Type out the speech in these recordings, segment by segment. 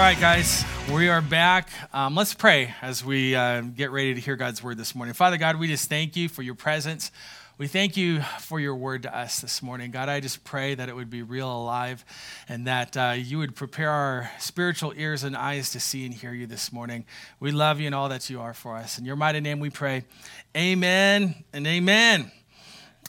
right, guys, we are back. Um, let's pray as we uh, get ready to hear God's word this morning. Father God, we just thank you for your presence. We thank you for your word to us this morning. God, I just pray that it would be real alive and that uh, you would prepare our spiritual ears and eyes to see and hear you this morning. We love you and all that you are for us. In your mighty name we pray. Amen and amen.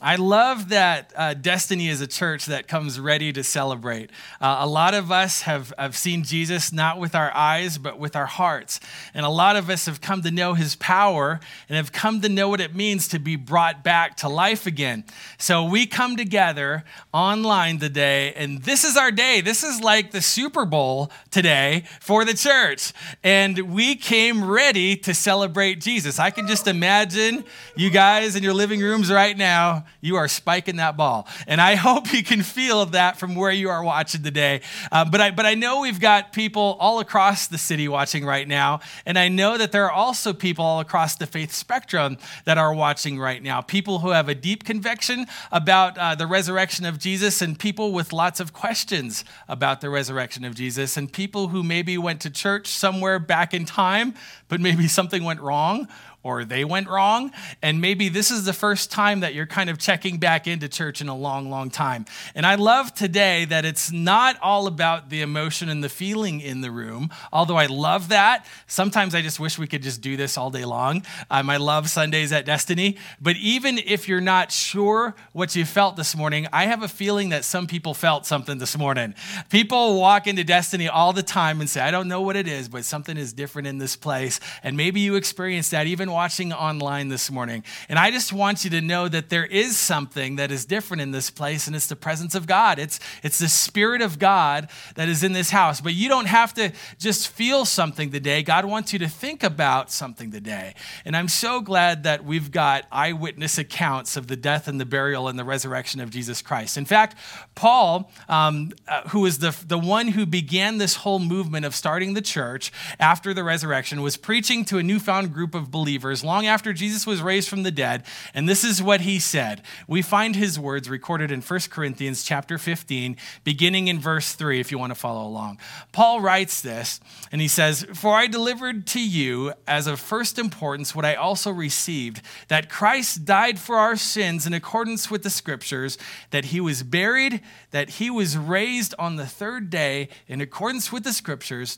I love that uh, Destiny is a church that comes ready to celebrate. Uh, a lot of us have, have seen Jesus not with our eyes, but with our hearts. And a lot of us have come to know his power and have come to know what it means to be brought back to life again. So we come together online today, and this is our day. This is like the Super Bowl today for the church. And we came ready to celebrate Jesus. I can just imagine you guys in your living rooms right now you are spiking that ball. And I hope you can feel that from where you are watching today. Uh, but, I, but I know we've got people all across the city watching right now. And I know that there are also people all across the faith spectrum that are watching right now. People who have a deep conviction about uh, the resurrection of Jesus, and people with lots of questions about the resurrection of Jesus, and people who maybe went to church somewhere back in time, but maybe something went wrong or they went wrong. And maybe this is the first time that you're kind of checking back into church in a long, long time. And I love today that it's not all about the emotion and the feeling in the room, although I love that. Sometimes I just wish we could just do this all day long. Um, I love Sundays at Destiny. But even if you're not sure what you felt this morning, I have a feeling that some people felt something this morning. People walk into Destiny all the time and say, I don't know what it is, but something is different in this place. And maybe you experienced that even watching online this morning. And I just want you to know that there is something that is different in this place, and it's the presence of God. It's, it's the Spirit of God that is in this house. But you don't have to just feel something today. God wants you to think about something today. And I'm so glad that we've got eyewitness accounts of the death and the burial and the resurrection of Jesus Christ. In fact, Paul, um, uh, who was the, the one who began this whole movement of starting the church after the resurrection, was preaching to a newfound group of believers believers long after Jesus was raised from the dead, and this is what he said. We find his words recorded in 1 Corinthians chapter 15, beginning in verse 3 if you want to follow along. Paul writes this, and he says, "For I delivered to you as of first importance what I also received, that Christ died for our sins in accordance with the scriptures, that he was buried, that he was raised on the third day in accordance with the scriptures,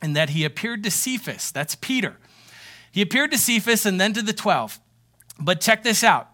and that he appeared to Cephas, that's Peter." He appeared to Cephas and then to the 12. But check this out.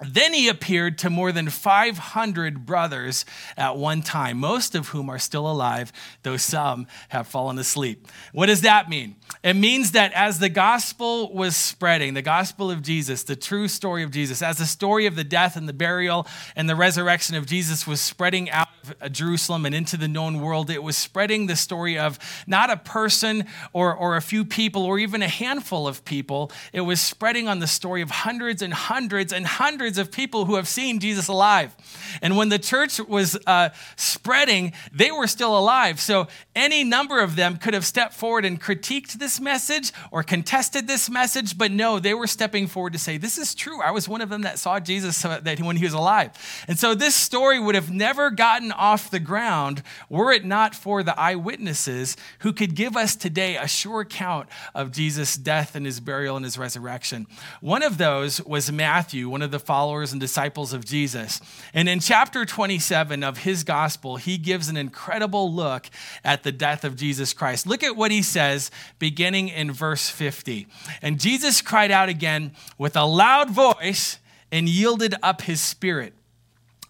Then he appeared to more than 500 brothers at one time, most of whom are still alive, though some have fallen asleep. What does that mean? It means that as the gospel was spreading, the gospel of Jesus, the true story of Jesus, as the story of the death and the burial and the resurrection of Jesus was spreading out Jerusalem and into the known world, it was spreading the story of not a person or, or a few people or even a handful of people. It was spreading on the story of hundreds and hundreds and hundreds of people who have seen Jesus alive. And when the church was uh, spreading, they were still alive. So any number of them could have stepped forward and critiqued this message or contested this message, but no, they were stepping forward to say, This is true. I was one of them that saw Jesus uh, when he was alive. And so this story would have never gotten off the ground were it not for the eyewitnesses who could give us today a sure account of Jesus' death and his burial and his resurrection. One of those was Matthew, one of the followers and disciples of Jesus. And in chapter 27 of his gospel, he gives an incredible look at the death of Jesus Christ. Look at what he says beginning in verse 50. And Jesus cried out again with a loud voice and yielded up his spirit.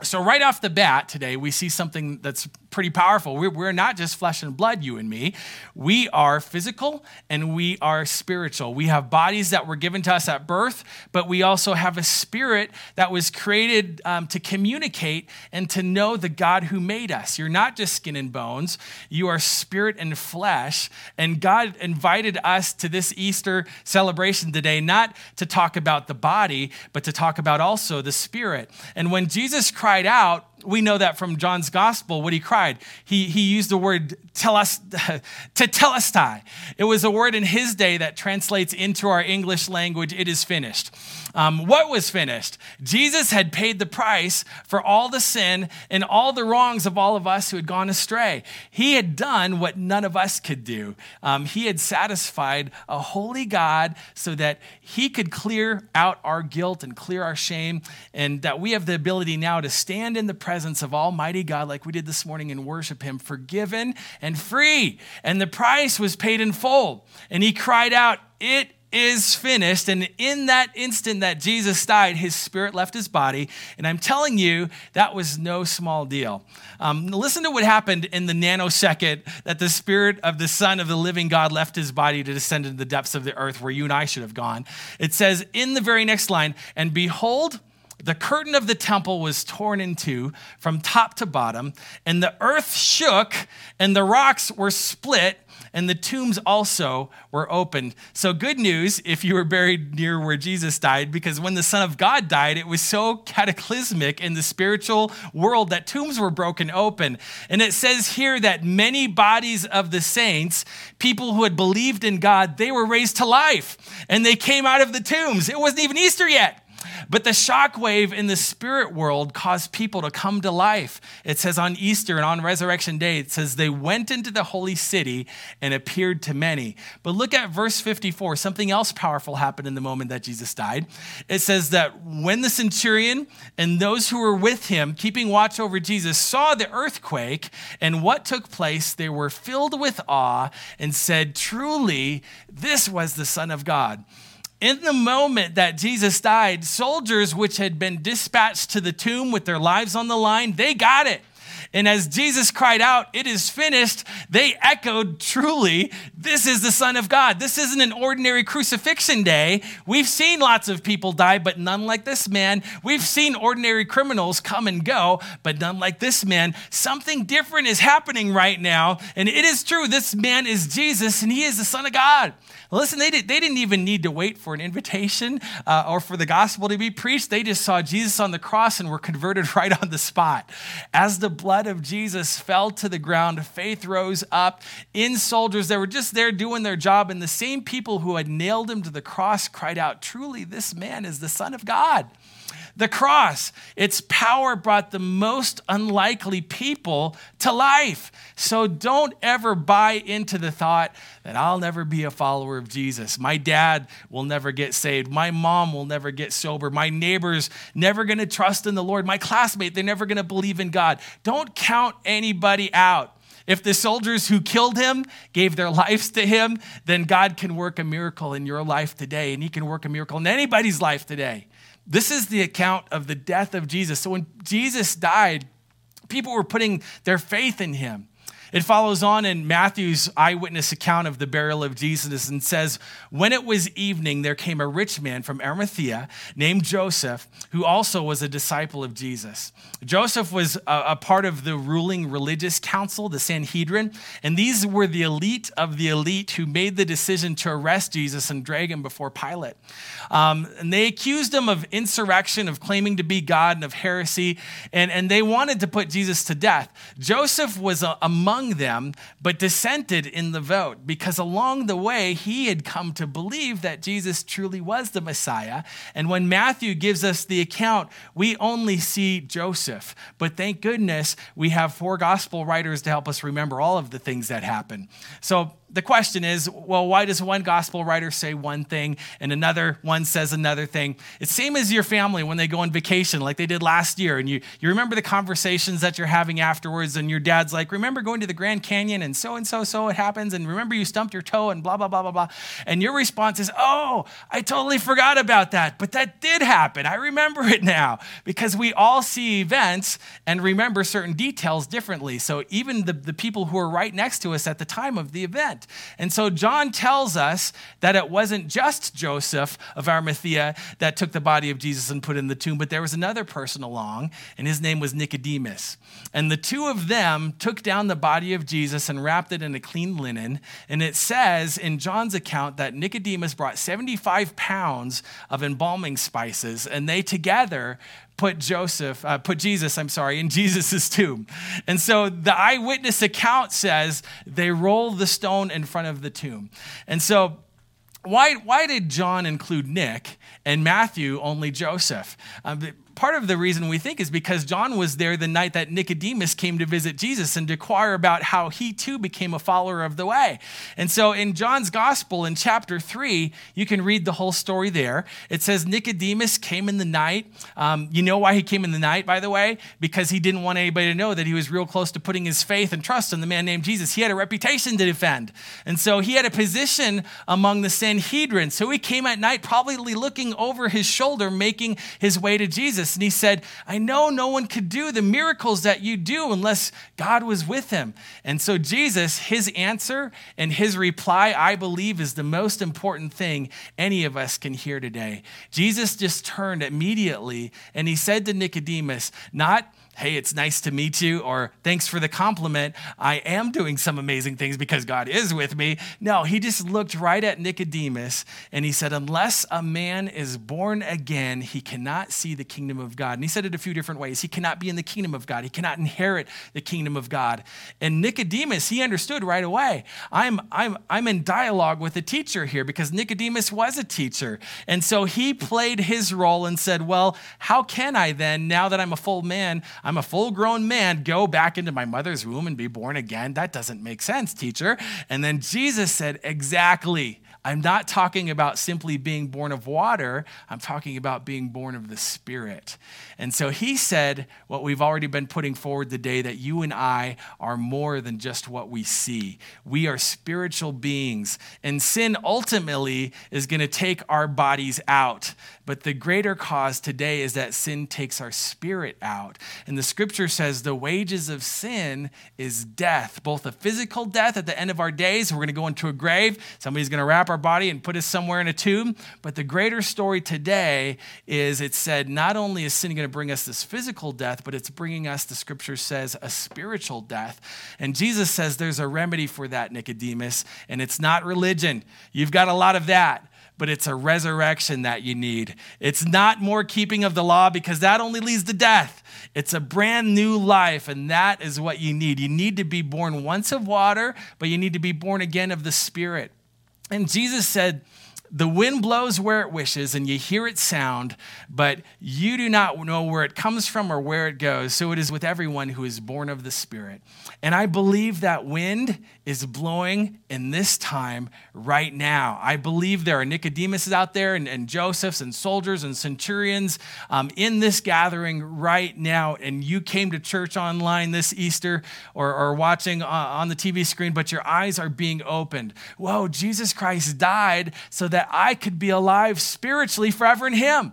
So, right off the bat today, we see something that's pretty powerful. We're, we're not just flesh and blood, you and me. We are physical and we are spiritual. We have bodies that were given to us at birth, but we also have a spirit that was created um, to communicate and to know the God who made us. You're not just skin and bones, you are spirit and flesh. And God invited us to this Easter celebration today, not to talk about the body, but to talk about also the spirit. And when Jesus cried out, we know that from John's gospel, what he cried. He, he used the word teles, tetelestai. It was a word in his day that translates into our English language, it is finished. Um, what was finished? Jesus had paid the price for all the sin and all the wrongs of all of us who had gone astray. He had done what none of us could do. Um, he had satisfied a holy God so that he could clear out our guilt and clear our shame, and that we have the ability now to stand in the presence of Almighty God like we did this morning and worship him, forgiven and free. And the price was paid in full. And he cried out, It is finished. And in that instant that Jesus died, his spirit left his body. And I'm telling you, that was no small deal. Um, listen to what happened in the nanosecond that the spirit of the Son of the living God left his body to descend into the depths of the earth where you and I should have gone. It says in the very next line, and behold, the curtain of the temple was torn in two from top to bottom, and the earth shook, and the rocks were split, and the tombs also were opened. So, good news if you were buried near where Jesus died, because when the Son of God died, it was so cataclysmic in the spiritual world that tombs were broken open. And it says here that many bodies of the saints, people who had believed in God, they were raised to life and they came out of the tombs. It wasn't even Easter yet. But the shockwave in the spirit world caused people to come to life. It says on Easter and on Resurrection Day, it says they went into the holy city and appeared to many. But look at verse 54. Something else powerful happened in the moment that Jesus died. It says that when the centurion and those who were with him, keeping watch over Jesus, saw the earthquake and what took place, they were filled with awe and said, Truly, this was the Son of God in the moment that Jesus died, soldiers which had been dispatched to the tomb with their lives on the line, they got it. And as Jesus cried out, It is finished, they echoed, Truly, this is the Son of God. This isn't an ordinary crucifixion day. We've seen lots of people die, but none like this man. We've seen ordinary criminals come and go, but none like this man. Something different is happening right now. And it is true, this man is Jesus, and he is the Son of God. Listen, they, did, they didn't even need to wait for an invitation uh, or for the gospel to be preached. They just saw Jesus on the cross and were converted right on the spot. As the blood of Jesus fell to the ground, faith rose up in soldiers that were just there doing their job. And the same people who had nailed him to the cross cried out, Truly, this man is the Son of God. The cross, its power brought the most unlikely people to life. So don't ever buy into the thought that I'll never be a follower of Jesus. My dad will never get saved. My mom will never get sober. My neighbor's never going to trust in the Lord. My classmate, they're never going to believe in God. Don't count anybody out. If the soldiers who killed him gave their lives to him, then God can work a miracle in your life today, and He can work a miracle in anybody's life today. This is the account of the death of Jesus. So when Jesus died, people were putting their faith in him. It follows on in Matthew's eyewitness account of the burial of Jesus and says, When it was evening, there came a rich man from Arimathea named Joseph, who also was a disciple of Jesus. Joseph was a, a part of the ruling religious council, the Sanhedrin, and these were the elite of the elite who made the decision to arrest Jesus and drag him before Pilate. Um, and they accused him of insurrection, of claiming to be God, and of heresy, and, and they wanted to put Jesus to death. Joseph was a, among among them, but dissented in the vote because along the way he had come to believe that Jesus truly was the Messiah. And when Matthew gives us the account, we only see Joseph. But thank goodness we have four gospel writers to help us remember all of the things that happened. So the question is well, why does one gospel writer say one thing and another one says another thing? It's same as your family when they go on vacation, like they did last year, and you, you remember the conversations that you're having afterwards, and your dad's like, Remember going to the Grand Canyon and so and so, so it happens, and remember you stumped your toe and blah, blah, blah, blah, blah. And your response is, Oh, I totally forgot about that, but that did happen. I remember it now because we all see events and remember certain details differently. So even the, the people who are right next to us at the time of the event, and so John tells us that it wasn't just Joseph of Arimathea that took the body of Jesus and put in the tomb, but there was another person along, and his name was Nicodemus. And the two of them took down the body of Jesus and wrapped it in a clean linen. And it says in John's account that Nicodemus brought 75 pounds of embalming spices, and they together put Joseph, uh, put Jesus, I'm sorry, in Jesus' tomb. And so the eyewitness account says they rolled the stone in front of the tomb. And so why, why did John include Nick and Matthew only Joseph? Um, part of the reason we think is because John was there the night that Nicodemus came to visit Jesus and to inquire about how he too became a follower of the way. And so in John's gospel in chapter 3, you can read the whole story there. It says Nicodemus came in the night. Um, you know why he came in the night, by the way? Because he didn't want anybody to know that he was real close to putting his faith and trust in the man named Jesus. He had a reputation to defend. And so he had a position among the Sanhedrin. So he came at night, probably looking over his shoulder, making his way to Jesus. Jesus. And he said, I know no one could do the miracles that you do unless God was with him. And so, Jesus, his answer and his reply, I believe, is the most important thing any of us can hear today. Jesus just turned immediately and he said to Nicodemus, Not hey, it's nice to meet you, or thanks for the compliment. I am doing some amazing things because God is with me. No, he just looked right at Nicodemus and he said, unless a man is born again, he cannot see the kingdom of God. And he said it a few different ways. He cannot be in the kingdom of God, he cannot inherit the kingdom of God. And Nicodemus, he understood right away. I'm, I'm, I'm in dialogue with a teacher here because Nicodemus was a teacher. And so he played his role and said, well, how can I then, now that I'm a full man, I'm a full grown man, go back into my mother's womb and be born again. That doesn't make sense, teacher. And then Jesus said, Exactly. I'm not talking about simply being born of water, I'm talking about being born of the Spirit. And so he said what we've already been putting forward today that you and I are more than just what we see. We are spiritual beings, and sin ultimately is going to take our bodies out. But the greater cause today is that sin takes our spirit out. And the scripture says the wages of sin is death, both a physical death at the end of our days. We're going to go into a grave. Somebody's going to wrap our body and put us somewhere in a tomb. But the greater story today is it said not only is sin going to bring us this physical death, but it's bringing us, the scripture says, a spiritual death. And Jesus says there's a remedy for that, Nicodemus, and it's not religion. You've got a lot of that but it's a resurrection that you need. It's not more keeping of the law because that only leads to death. It's a brand new life, and that is what you need. You need to be born once of water, but you need to be born again of the Spirit. And Jesus said, the wind blows where it wishes and you hear it sound, but you do not know where it comes from or where it goes. So it is with everyone who is born of the Spirit. And I believe that wind is blowing in this time right now. I believe there are Nicodemuses out there and, and Josephs and soldiers and centurions um, in this gathering right now. And you came to church online this Easter or, or watching uh, on the TV screen, but your eyes are being opened. Whoa, Jesus Christ died so that that I could be alive spiritually forever in Him.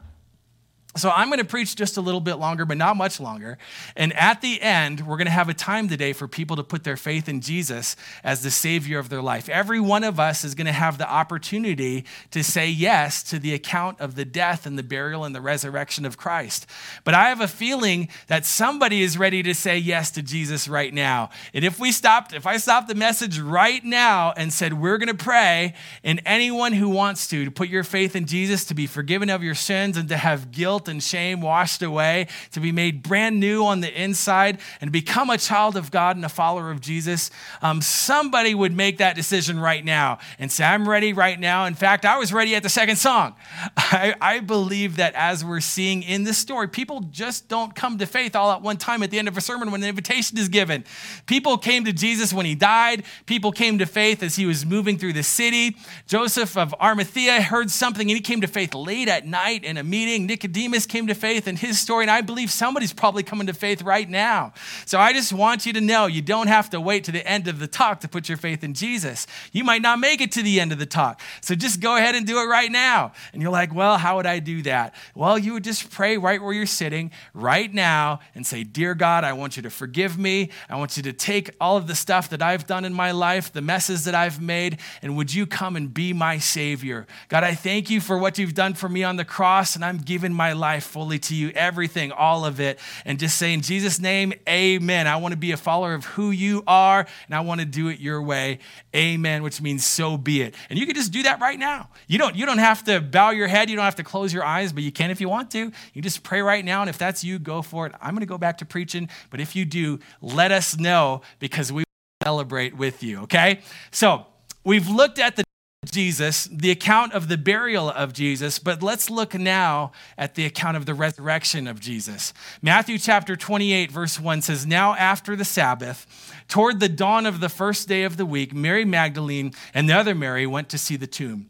So I'm going to preach just a little bit longer, but not much longer. And at the end, we're going to have a time today for people to put their faith in Jesus as the Savior of their life. Every one of us is going to have the opportunity to say yes to the account of the death and the burial and the resurrection of Christ. But I have a feeling that somebody is ready to say yes to Jesus right now. And if we stopped, if I stopped the message right now and said, we're going to pray, and anyone who wants to, to put your faith in Jesus, to be forgiven of your sins and to have guilt and shame washed away, to be made brand new on the inside, and become a child of God and a follower of Jesus, um, somebody would make that decision right now and say, I'm ready right now. In fact, I was ready at the second song. I, I believe that as we're seeing in this story, people just don't come to faith all at one time at the end of a sermon when the invitation is given. People came to Jesus when he died, people came to faith as he was moving through the city. Joseph of Arimathea heard something and he came to faith late at night in a meeting. Nicodemus Nicodemus came to faith in his story, and I believe somebody's probably coming to faith right now. So I just want you to know you don't have to wait to the end of the talk to put your faith in Jesus. You might not make it to the end of the talk. So just go ahead and do it right now. And you're like, well, how would I do that? Well, you would just pray right where you're sitting right now and say, Dear God, I want you to forgive me. I want you to take all of the stuff that I've done in my life, the messes that I've made, and would you come and be my Savior? God, I thank you for what you've done for me on the cross, and I'm giving my life fully to you, everything, all of it, and just say in Jesus' name, amen. I want to be a follower of who you are, and I want to do it your way. Amen, which means so be it. And you can just do that right now. You don't, you don't have to bow your head, you don't have to close your eyes, but you can if you want to. You just pray right now, and if that's you, go for it. I'm going to go back to preaching, but if you do, let us know because we celebrate with you, okay? So, we've looked at the Jesus, the account of the burial of Jesus, but let's look now at the account of the resurrection of Jesus. Matthew chapter 28, verse 1 says, Now after the Sabbath, toward the dawn of the first day of the week, Mary Magdalene and the other Mary went to see the tomb.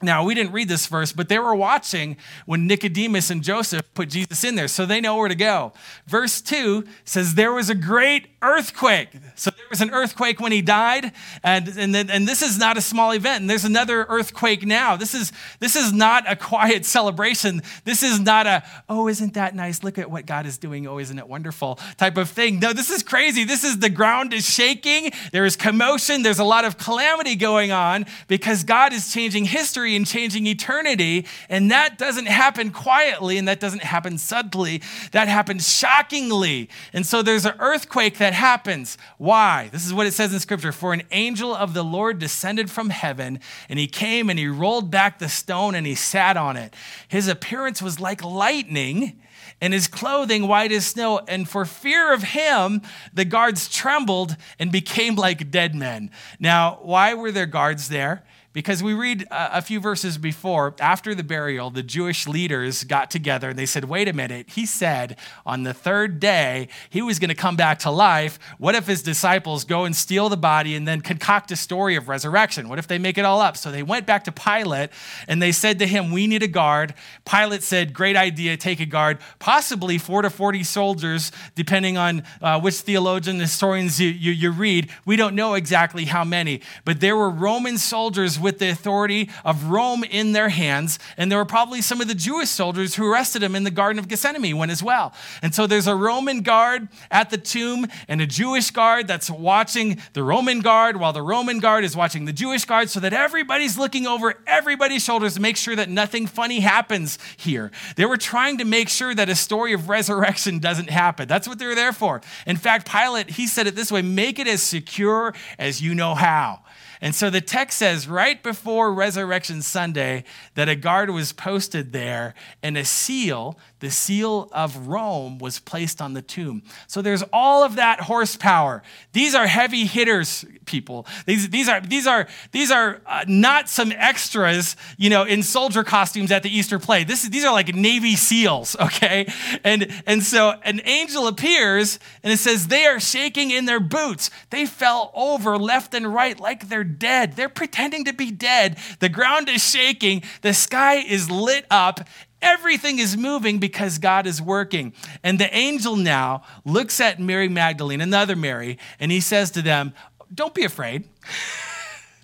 Now, we didn't read this verse, but they were watching when Nicodemus and Joseph put Jesus in there, so they know where to go. Verse 2 says, There was a great earthquake. So there was an earthquake when he died, and, and, and this is not a small event. And there's another earthquake now. This is, this is not a quiet celebration. This is not a, oh, isn't that nice? Look at what God is doing. Oh, isn't it wonderful? type of thing. No, this is crazy. This is the ground is shaking. There is commotion. There's a lot of calamity going on because God is changing history and changing eternity. And that doesn't happen quietly and that doesn't happen subtly. That happens shockingly. And so there's an earthquake that happens. Why? This is what it says in scripture For an angel of the Lord descended from heaven, and he came and he rolled back the stone and he sat on it. His appearance was like lightning and his clothing white as snow. And for fear of him, the guards trembled and became like dead men. Now, why were there guards there? Because we read a few verses before, after the burial, the Jewish leaders got together and they said, wait a minute, he said on the third day he was going to come back to life. What if his disciples go and steal the body and then concoct a story of resurrection? What if they make it all up? So they went back to Pilate and they said to him, We need a guard. Pilate said, Great idea, take a guard, possibly four to 40 soldiers, depending on uh, which theologian, historians you, you, you read. We don't know exactly how many, but there were Roman soldiers with with the authority of Rome in their hands. And there were probably some of the Jewish soldiers who arrested him in the Garden of Gethsemane one as well. And so there's a Roman guard at the tomb and a Jewish guard that's watching the Roman guard while the Roman guard is watching the Jewish guard so that everybody's looking over everybody's shoulders to make sure that nothing funny happens here. They were trying to make sure that a story of resurrection doesn't happen. That's what they were there for. In fact, Pilate, he said it this way make it as secure as you know how. And so the text says right before Resurrection Sunday that a guard was posted there and a seal, the seal of Rome, was placed on the tomb. So there's all of that horsepower. These are heavy hitters, people. These, these are, these are, these are uh, not some extras, you know, in soldier costumes at the Easter play. This is, these are like Navy SEALs, okay? And, and so an angel appears and it says they are shaking in their boots. They fell over left and right like they're dead. They're pretending to be dead. The ground is shaking. The sky is lit up. Everything is moving because God is working. And the angel now looks at Mary Magdalene, another Mary, and he says to them, Don't be afraid.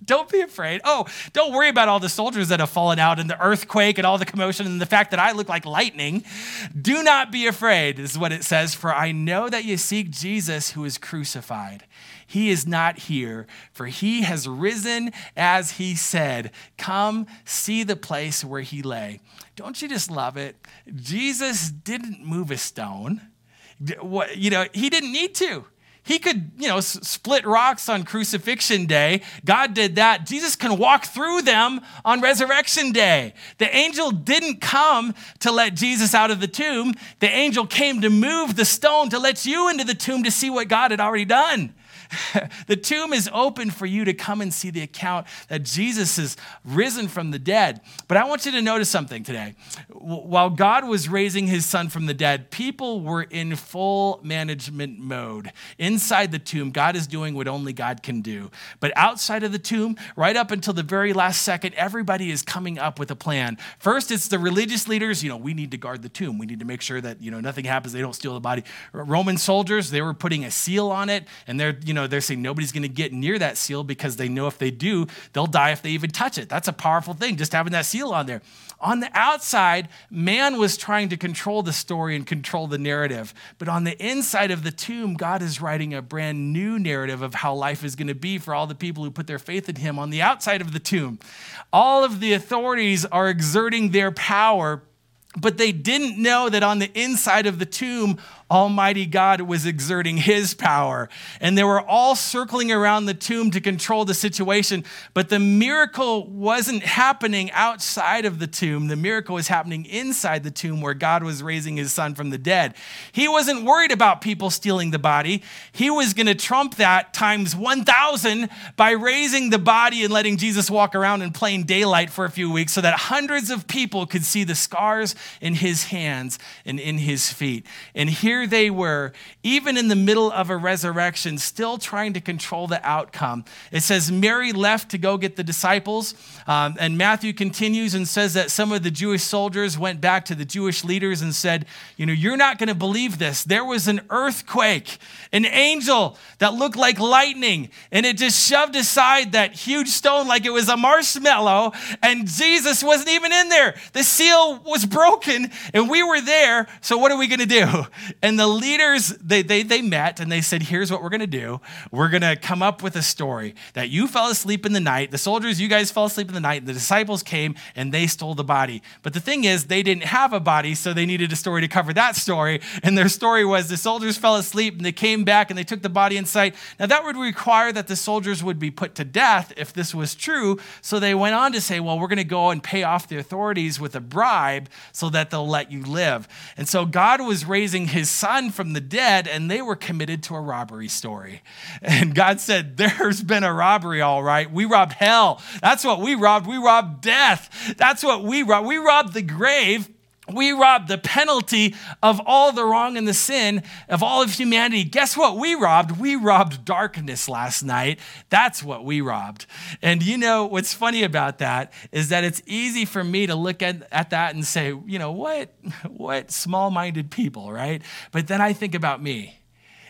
Don't be afraid. Oh, don't worry about all the soldiers that have fallen out and the earthquake and all the commotion and the fact that I look like lightning. Do not be afraid, is what it says, for I know that you seek Jesus who is crucified. He is not here, for he has risen as he said. Come see the place where he lay. Don't you just love it? Jesus didn't move a stone. You know, he didn't need to. He could, you know, split rocks on crucifixion day. God did that. Jesus can walk through them on resurrection day. The angel didn't come to let Jesus out of the tomb. The angel came to move the stone to let you into the tomb to see what God had already done. the tomb is open for you to come and see the account that Jesus is risen from the dead. But I want you to notice something today. While God was raising his son from the dead, people were in full management mode. Inside the tomb, God is doing what only God can do. But outside of the tomb, right up until the very last second, everybody is coming up with a plan. First, it's the religious leaders, you know, we need to guard the tomb. We need to make sure that, you know, nothing happens, they don't steal the body. Roman soldiers, they were putting a seal on it and they're, you know, they're saying nobody's going to get near that seal because they know if they do, they'll die if they even touch it. That's a powerful thing, just having that seal on there. On the outside, man was trying to control the story and control the narrative. But on the inside of the tomb, God is writing a brand new narrative of how life is going to be for all the people who put their faith in Him on the outside of the tomb. All of the authorities are exerting their power but they didn't know that on the inside of the tomb, Almighty God was exerting his power. And they were all circling around the tomb to control the situation. But the miracle wasn't happening outside of the tomb. The miracle was happening inside the tomb where God was raising his son from the dead. He wasn't worried about people stealing the body. He was going to trump that times 1,000 by raising the body and letting Jesus walk around in plain daylight for a few weeks so that hundreds of people could see the scars in his hands and in his feet. And here here they were, even in the middle of a resurrection, still trying to control the outcome. It says Mary left to go get the disciples. Um, and Matthew continues and says that some of the Jewish soldiers went back to the Jewish leaders and said, You know, you're not going to believe this. There was an earthquake, an angel that looked like lightning, and it just shoved aside that huge stone like it was a marshmallow, and Jesus wasn't even in there. The seal was broken, and we were there. So, what are we going to do? And the leaders, they, they, they met and they said, Here's what we're going to do. We're going to come up with a story that you fell asleep in the night. The soldiers, you guys fell asleep in the night. The disciples came and they stole the body. But the thing is, they didn't have a body, so they needed a story to cover that story. And their story was the soldiers fell asleep and they came back and they took the body in sight. Now, that would require that the soldiers would be put to death if this was true. So they went on to say, Well, we're going to go and pay off the authorities with a bribe so that they'll let you live. And so God was raising his son from the dead, and they were committed to a robbery story. And God said, There's been a robbery, all right. We robbed hell. That's what we robbed. We robbed death. That's what we robbed. We robbed the grave we robbed the penalty of all the wrong and the sin of all of humanity. Guess what we robbed? We robbed darkness last night. That's what we robbed. And you know, what's funny about that is that it's easy for me to look at, at that and say, you know, what, what small minded people, right? But then I think about me.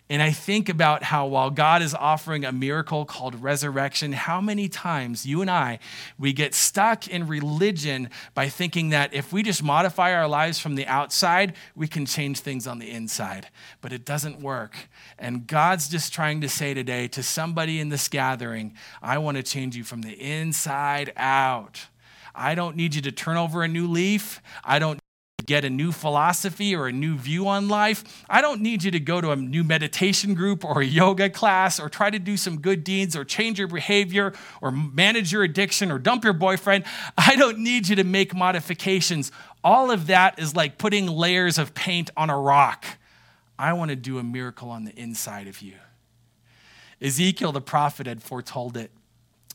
And I think about how while God is offering a miracle called resurrection, how many times you and I, we get stuck in religion by thinking that if we just modify our lives from the outside, we can change things on the inside. But it doesn't work. And God's just trying to say today to somebody in this gathering, I want to change you from the inside out. I don't need you to turn over a new leaf. I don't get a new philosophy or a new view on life. I don't need you to go to a new meditation group or a yoga class or try to do some good deeds or change your behavior or manage your addiction or dump your boyfriend. I don't need you to make modifications. All of that is like putting layers of paint on a rock. I want to do a miracle on the inside of you. Ezekiel the prophet had foretold it.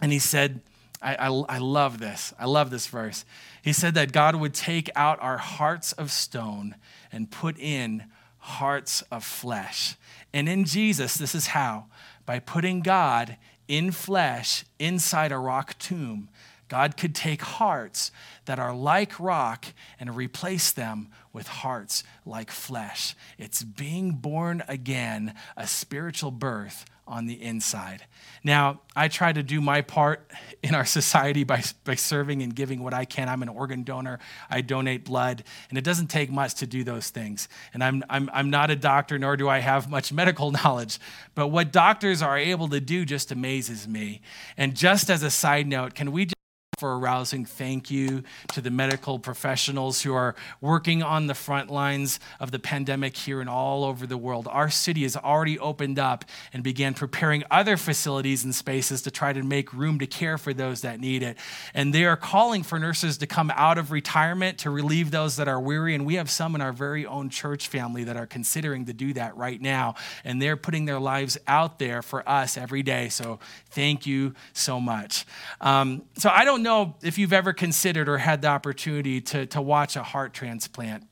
And he said, I, I, I, love this. I love this verse. He said that God would take out our hearts of stone and put in hearts of flesh. And in Jesus, this is how by putting God in flesh inside a rock tomb, God could take hearts that are like rock and replace them with hearts like flesh. It's being born again, a spiritual birth on the inside. Now, I try to do my part in our society by, by serving and giving what I can. I'm an organ donor, I donate blood, and it doesn't take much to do those things. And I'm, I'm, I'm not a doctor, nor do I have much medical knowledge, but what doctors are able to do just amazes me. And just as a side note, can we just for a rousing thank you to the medical professionals who are working on the front lines of the pandemic here and all over the world. Our city has already opened up and began preparing other facilities and spaces to try to make room to care for those that need it. And they are calling for nurses to come out of retirement to relieve those that are weary. And we have some in our very own church family that are considering to do that right now. And they're putting their lives out there for us every day. So thank you so much. Um, so I don't know know if you've ever considered or had the opportunity to, to watch a heart transplant.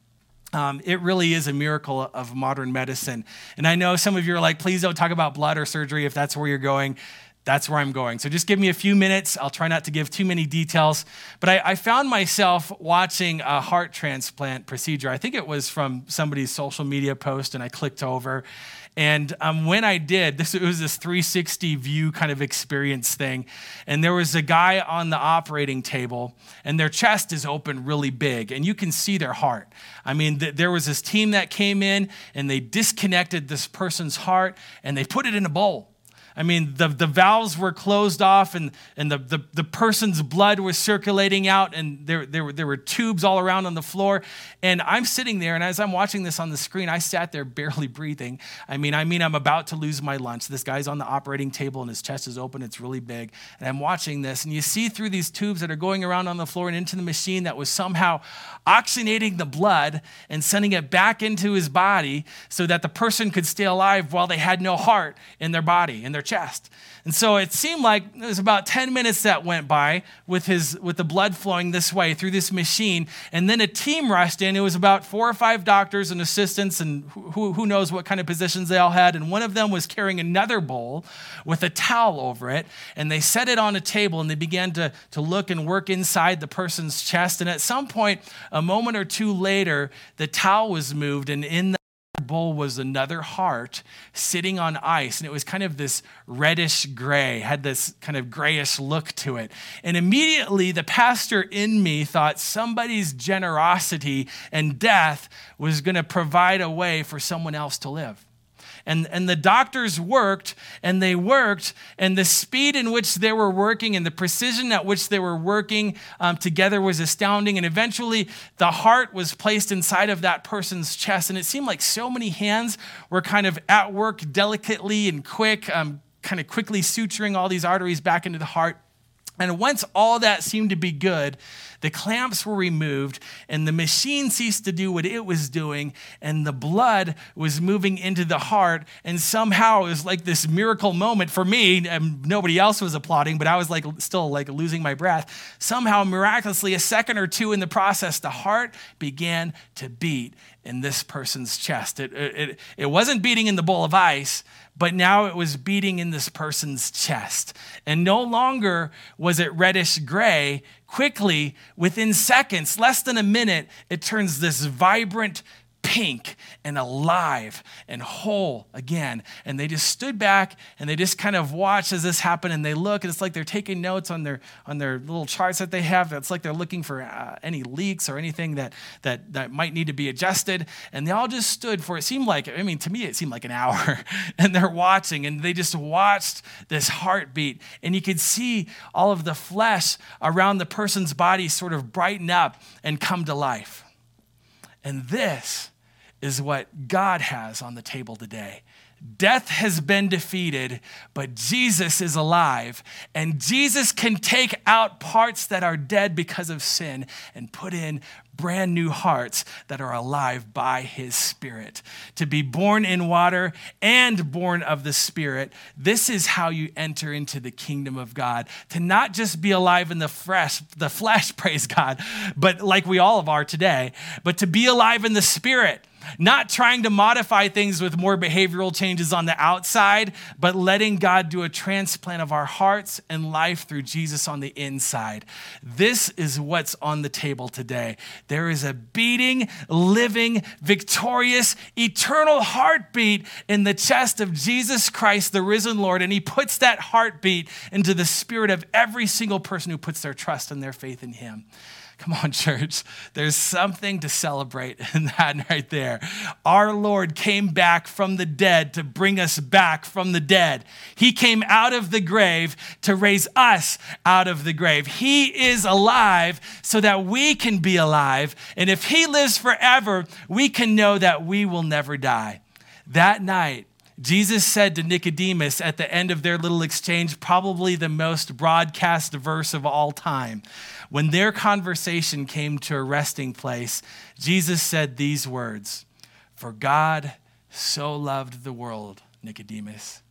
Um, it really is a miracle of modern medicine. And I know some of you are like, please don't talk about blood or surgery if that's where you're going. That's where I'm going. So just give me a few minutes. I'll try not to give too many details. But I, I found myself watching a heart transplant procedure. I think it was from somebody's social media post, and I clicked over. And um, when I did, this it was this 360 view kind of experience thing. And there was a guy on the operating table, and their chest is open really big, and you can see their heart. I mean, th- there was this team that came in, and they disconnected this person's heart, and they put it in a bowl. I mean, the, the valves were closed off and, and the, the, the person's blood was circulating out and there, there, were, there were tubes all around on the floor. And I'm sitting there, and as I'm watching this on the screen, I sat there barely breathing. I mean, I mean, I'm about to lose my lunch. This guy's on the operating table and his chest is open. It's really big. And I'm watching this, and you see through these tubes that are going around on the floor and into the machine that was somehow oxygenating the blood and sending it back into his body so that the person could stay alive while they had no heart in their body, in their chest. And so it seemed like it was about 10 minutes that went by with, his, with the blood flowing this way through this machine. And then a team rushed in. It was about four or five doctors and assistants, and who, who knows what kind of positions they all had. And one of them was carrying another bowl with a towel over it. And they set it on a table and they began to, to look and work inside the person's chest. And at some point, a moment or two later, the towel was moved, and in bowl was another heart sitting on ice, and it was kind of this reddish gray, had this kind of grayish look to it. And immediately, the pastor in me thought somebody's generosity and death was going to provide a way for someone else to live. And, and the doctors worked and they worked, and the speed in which they were working and the precision at which they were working um, together was astounding. And eventually, the heart was placed inside of that person's chest. And it seemed like so many hands were kind of at work delicately and quick, um, kind of quickly suturing all these arteries back into the heart. And once all that seemed to be good, the clamps were removed and the machine ceased to do what it was doing, and the blood was moving into the heart. And somehow it was like this miracle moment for me, and nobody else was applauding, but I was like still like losing my breath. Somehow, miraculously, a second or two in the process, the heart began to beat in this person's chest. It, it, it wasn't beating in the bowl of ice, but now it was beating in this person's chest. And no longer was it reddish gray. Quickly, within seconds, less than a minute, it turns this vibrant pink and alive and whole again. And they just stood back and they just kind of watched as this happened and they look and it's like they're taking notes on their on their little charts that they have. It's like they're looking for uh, any leaks or anything that that that might need to be adjusted. And they all just stood for it seemed like I mean to me it seemed like an hour and they're watching and they just watched this heartbeat and you could see all of the flesh around the person's body sort of brighten up and come to life. And this is what God has on the table today. Death has been defeated, but Jesus is alive. And Jesus can take out parts that are dead because of sin and put in brand new hearts that are alive by his Spirit. To be born in water and born of the Spirit, this is how you enter into the kingdom of God. To not just be alive in the flesh, the flesh, praise God, but like we all of are today, but to be alive in the Spirit not trying to modify things with more behavioral changes on the outside, but letting God do a transplant of our hearts and life through Jesus on the inside. This is what's on the table today. There is a beating, living, victorious, eternal heartbeat in the chest of Jesus Christ, the risen Lord, and He puts that heartbeat into the spirit of every single person who puts their trust and their faith in Him. Come on, church. There's something to celebrate in that right there. Our Lord came back from the dead to bring us back from the dead. He came out of the grave to raise us out of the grave. He is alive so that we can be alive. And if He lives forever, we can know that we will never die. That night, Jesus said to Nicodemus at the end of their little exchange, probably the most broadcast verse of all time. When their conversation came to a resting place, Jesus said these words For God so loved the world, Nicodemus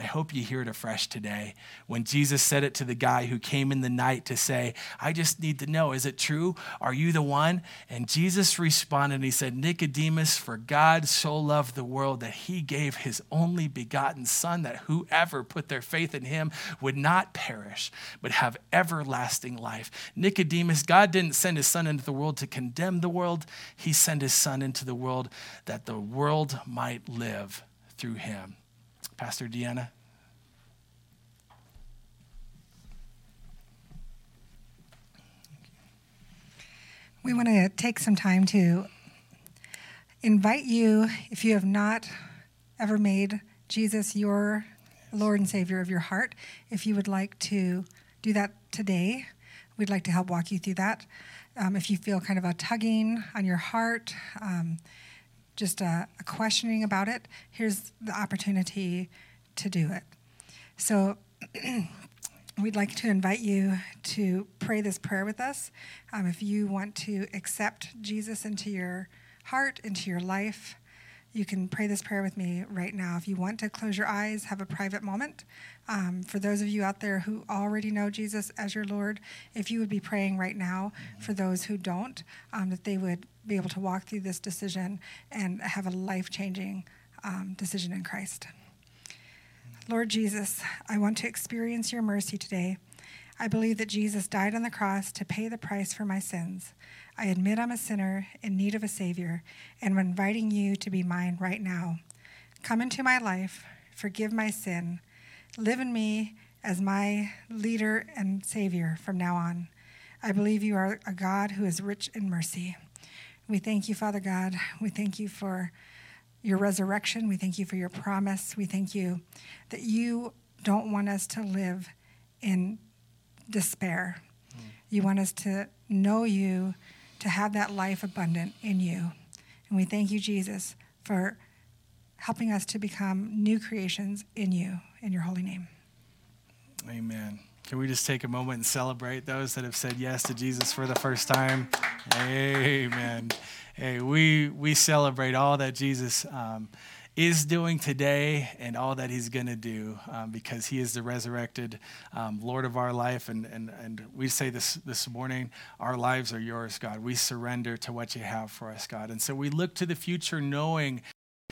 I hope you hear it afresh today when Jesus said it to the guy who came in the night to say, I just need to know, is it true? Are you the one? And Jesus responded and he said, Nicodemus, for God so loved the world that he gave his only begotten Son, that whoever put their faith in him would not perish, but have everlasting life. Nicodemus, God didn't send his Son into the world to condemn the world, he sent his Son into the world that the world might live through him. Pastor Deanna. We want to take some time to invite you, if you have not ever made Jesus your Lord and Savior of your heart. If you would like to do that today, we'd like to help walk you through that. Um, if you feel kind of a tugging on your heart, um, just a, a questioning about it, here's the opportunity to do it. So, we'd like to invite you to pray this prayer with us. Um, if you want to accept Jesus into your heart, into your life, you can pray this prayer with me right now. If you want to close your eyes, have a private moment. Um, for those of you out there who already know Jesus as your Lord, if you would be praying right now for those who don't, um, that they would be able to walk through this decision and have a life changing um, decision in Christ. Lord Jesus, I want to experience your mercy today. I believe that Jesus died on the cross to pay the price for my sins. I admit I'm a sinner in need of a Savior, and I'm inviting you to be mine right now. Come into my life, forgive my sin, live in me as my leader and Savior from now on. I believe you are a God who is rich in mercy. We thank you, Father God. We thank you for your resurrection. We thank you for your promise. We thank you that you don't want us to live in despair. Mm. You want us to know you to have that life abundant in you. And we thank you, Jesus, for helping us to become new creations in you, in your holy name. Amen. Can we just take a moment and celebrate those that have said yes to Jesus for the first time? Amen. Hey, we we celebrate all that Jesus um, is doing today and all that he's going to do um, because he is the resurrected um, Lord of our life. And, and, and we say this this morning our lives are yours, God. We surrender to what you have for us, God. And so we look to the future knowing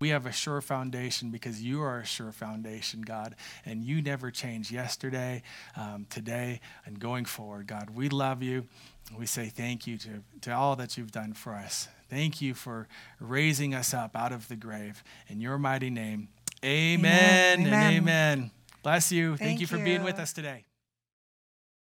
we have a sure foundation because you are a sure foundation, God, and you never change yesterday, um, today, and going forward, God. We love you. We say thank you to, to all that you've done for us. Thank you for raising us up out of the grave. In your mighty name, amen, amen. and amen. Bless you. Thank, thank you for you. being with us today.